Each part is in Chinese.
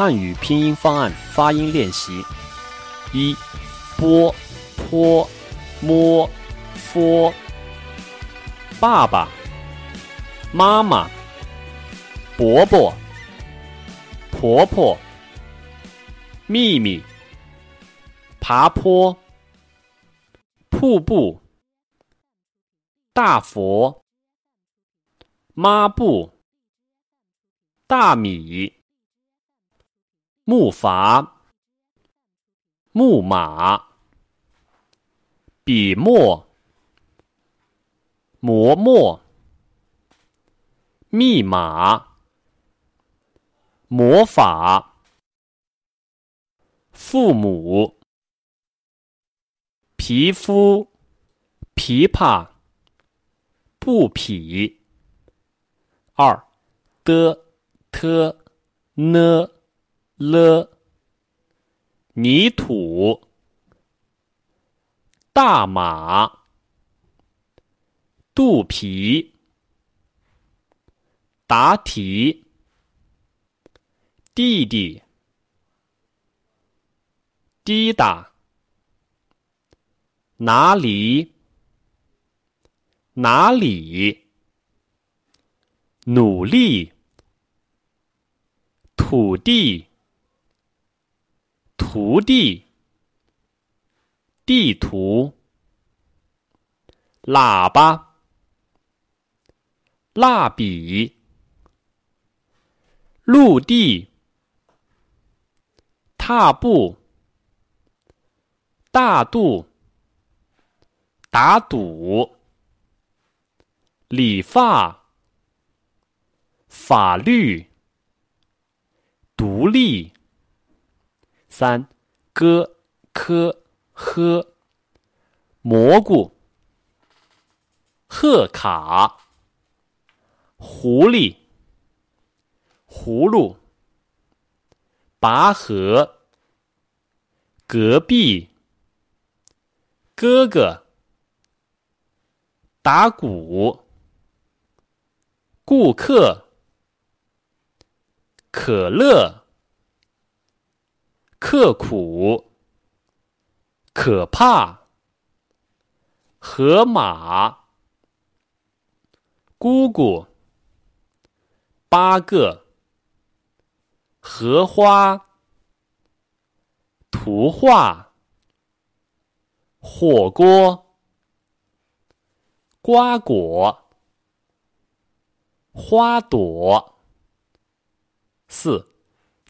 汉语拼音方案发音练习：一、波、坡、摸、佛。爸爸妈妈、伯伯、婆婆、秘密、爬坡、瀑布、大佛、抹布、大米、木筏、木马、笔墨。磨墨、密码、魔法、父母、皮肤、琵琶、布匹。二的、特、呢、了。泥土、大马。肚皮，答题，弟弟，滴答，哪里？哪里？努力，土地，徒弟，地图，喇叭。蜡笔，陆地，踏步，大度，打赌，理发，法律，独立。三，哥，科，呵，蘑菇，贺卡。狐狸，葫芦，拔河，隔壁，哥哥，打鼓，顾客，可乐，刻苦，可怕，河马，姑姑。八个荷花，图画，火锅，瓜果，花朵。四，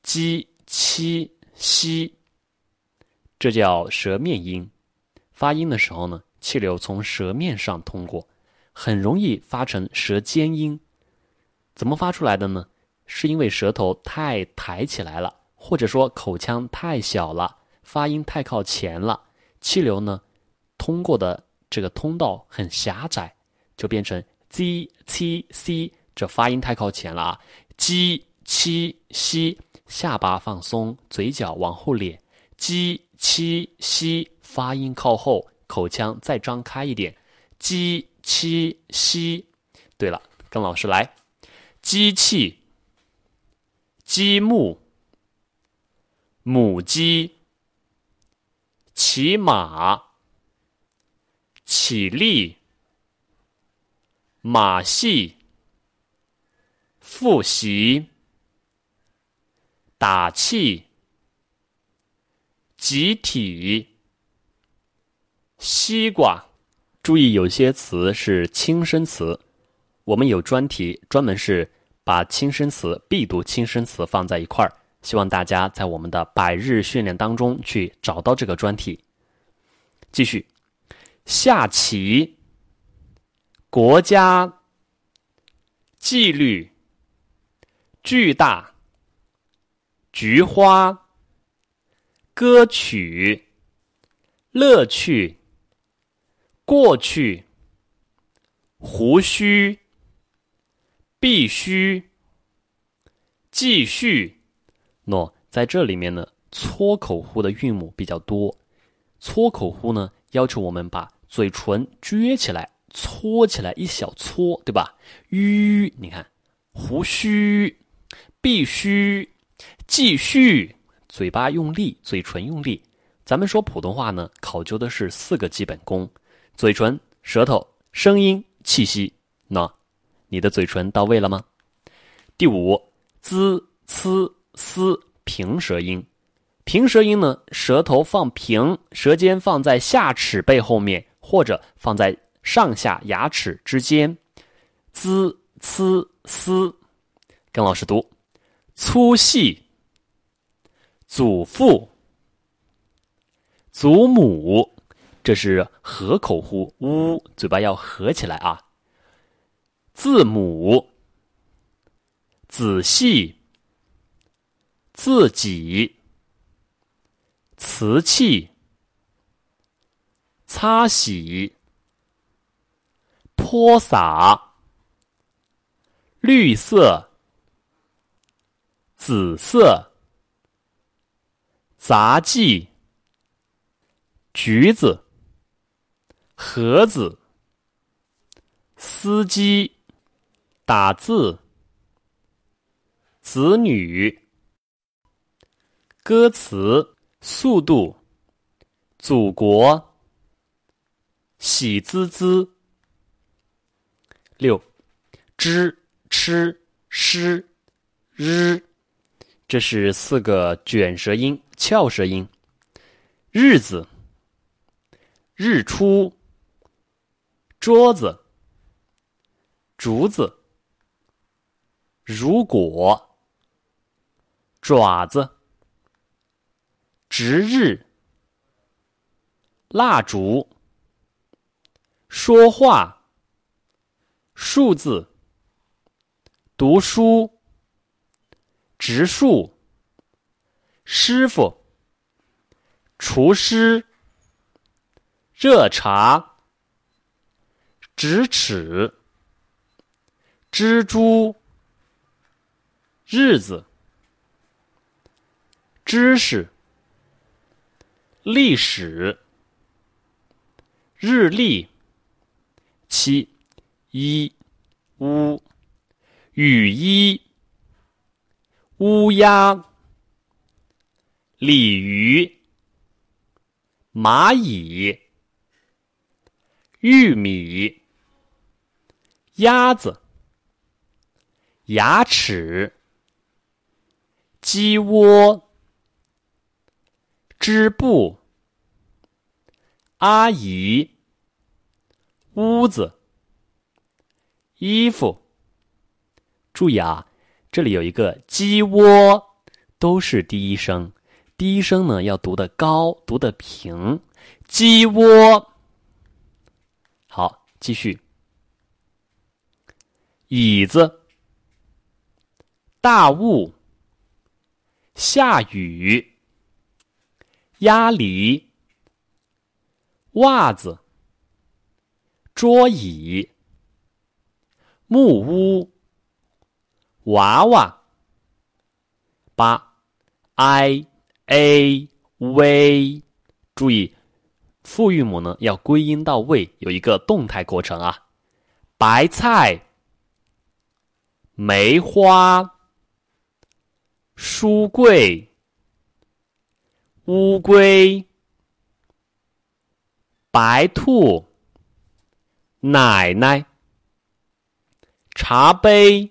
鸡七西，这叫舌面音。发音的时候呢，气流从舌面上通过，很容易发成舌尖音。怎么发出来的呢？是因为舌头太抬起来了，或者说口腔太小了，发音太靠前了，气流呢通过的这个通道很狭窄，就变成 z、c、c，这发音太靠前了啊。g、七吸下巴放松，嘴角往后咧。鸡七吸发音靠后，口腔再张开一点。鸡七吸。对了，跟老师来。机器、积木、母鸡、骑马、起立、马戏、复习、打气、集体、西瓜。注意，有些词是轻声词。我们有专题，专门是把轻声词、必读轻声词放在一块儿，希望大家在我们的百日训练当中去找到这个专题。继续，下棋、国家、纪律、巨大、菊花、歌曲、乐趣、过去、胡须。必须继续。喏，在这里面呢，搓口呼的韵母比较多。搓口呼呢，要求我们把嘴唇撅起来，搓起来一小撮，对吧？吁，你看，胡须，必须，继续，嘴巴用力，嘴唇用力。咱们说普通话呢，考究的是四个基本功：嘴唇、舌头、声音、气息。那，你的嘴唇到位了吗？第五，z、c、s 平舌音。平舌音呢，舌头放平，舌尖放在下齿背后面，或者放在上下牙齿之间。z、c、s，跟老师读：粗细。祖父、祖母，这是合口呼，呜，嘴巴要合起来啊。字母。仔细，自己，瓷器，擦洗，泼洒，绿色，紫色，杂技，橘子，盒子，司机，打字。子女，歌词，速度，祖国，喜滋滋。六，知吃诗。日，这是四个卷舌音、翘舌音。日子，日出，桌子，竹子，如果。爪子，值日，蜡烛，说话，数字，读书，植树，师傅，厨师，热茶，直尺，蜘蛛，日子。知识、历史、日历、七、一、乌、雨衣、乌鸦、鲤鱼、蚂蚁、玉米、鸭子、牙齿、鸡窝。织布，阿姨，屋子，衣服。注意啊，这里有一个鸡窝，都是第一声。第一声呢要读的高，读的平。鸡窝。好，继续。椅子，大雾，下雨。鸭梨、袜子、桌椅、木屋、娃娃。八，i a v，注意，复韵母呢要归音到位，有一个动态过程啊。白菜、梅花、书柜。乌龟、白兔、奶奶、茶杯、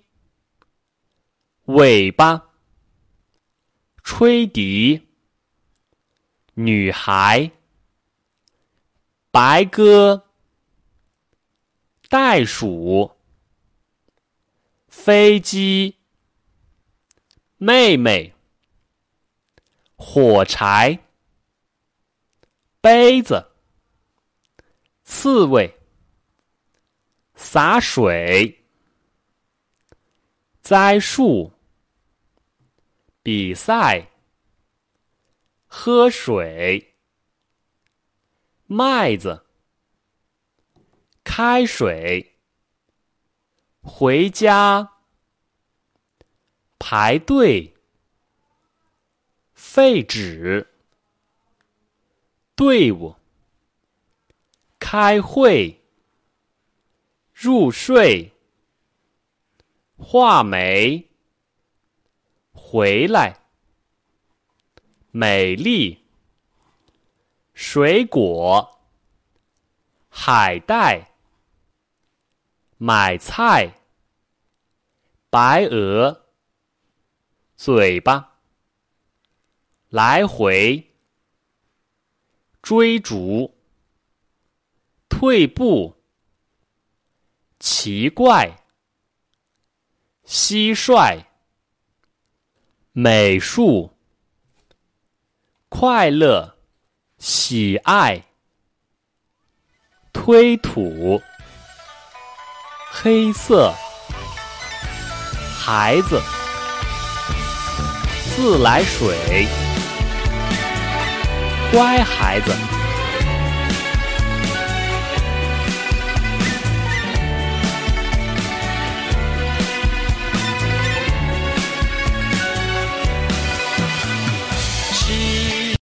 尾巴、吹笛、女孩、白鸽、袋鼠、飞机、妹妹。火柴、杯子、刺猬、洒水、栽树、比赛、喝水、麦子、开水、回家、排队。废纸，队伍，开会，入睡，画眉，回来，美丽，水果，海带，买菜，白鹅，嘴巴，来回，追逐，退步，奇怪，蟋蟀，美术。快乐，喜爱，推土，黑色，孩子，自来水，乖孩子。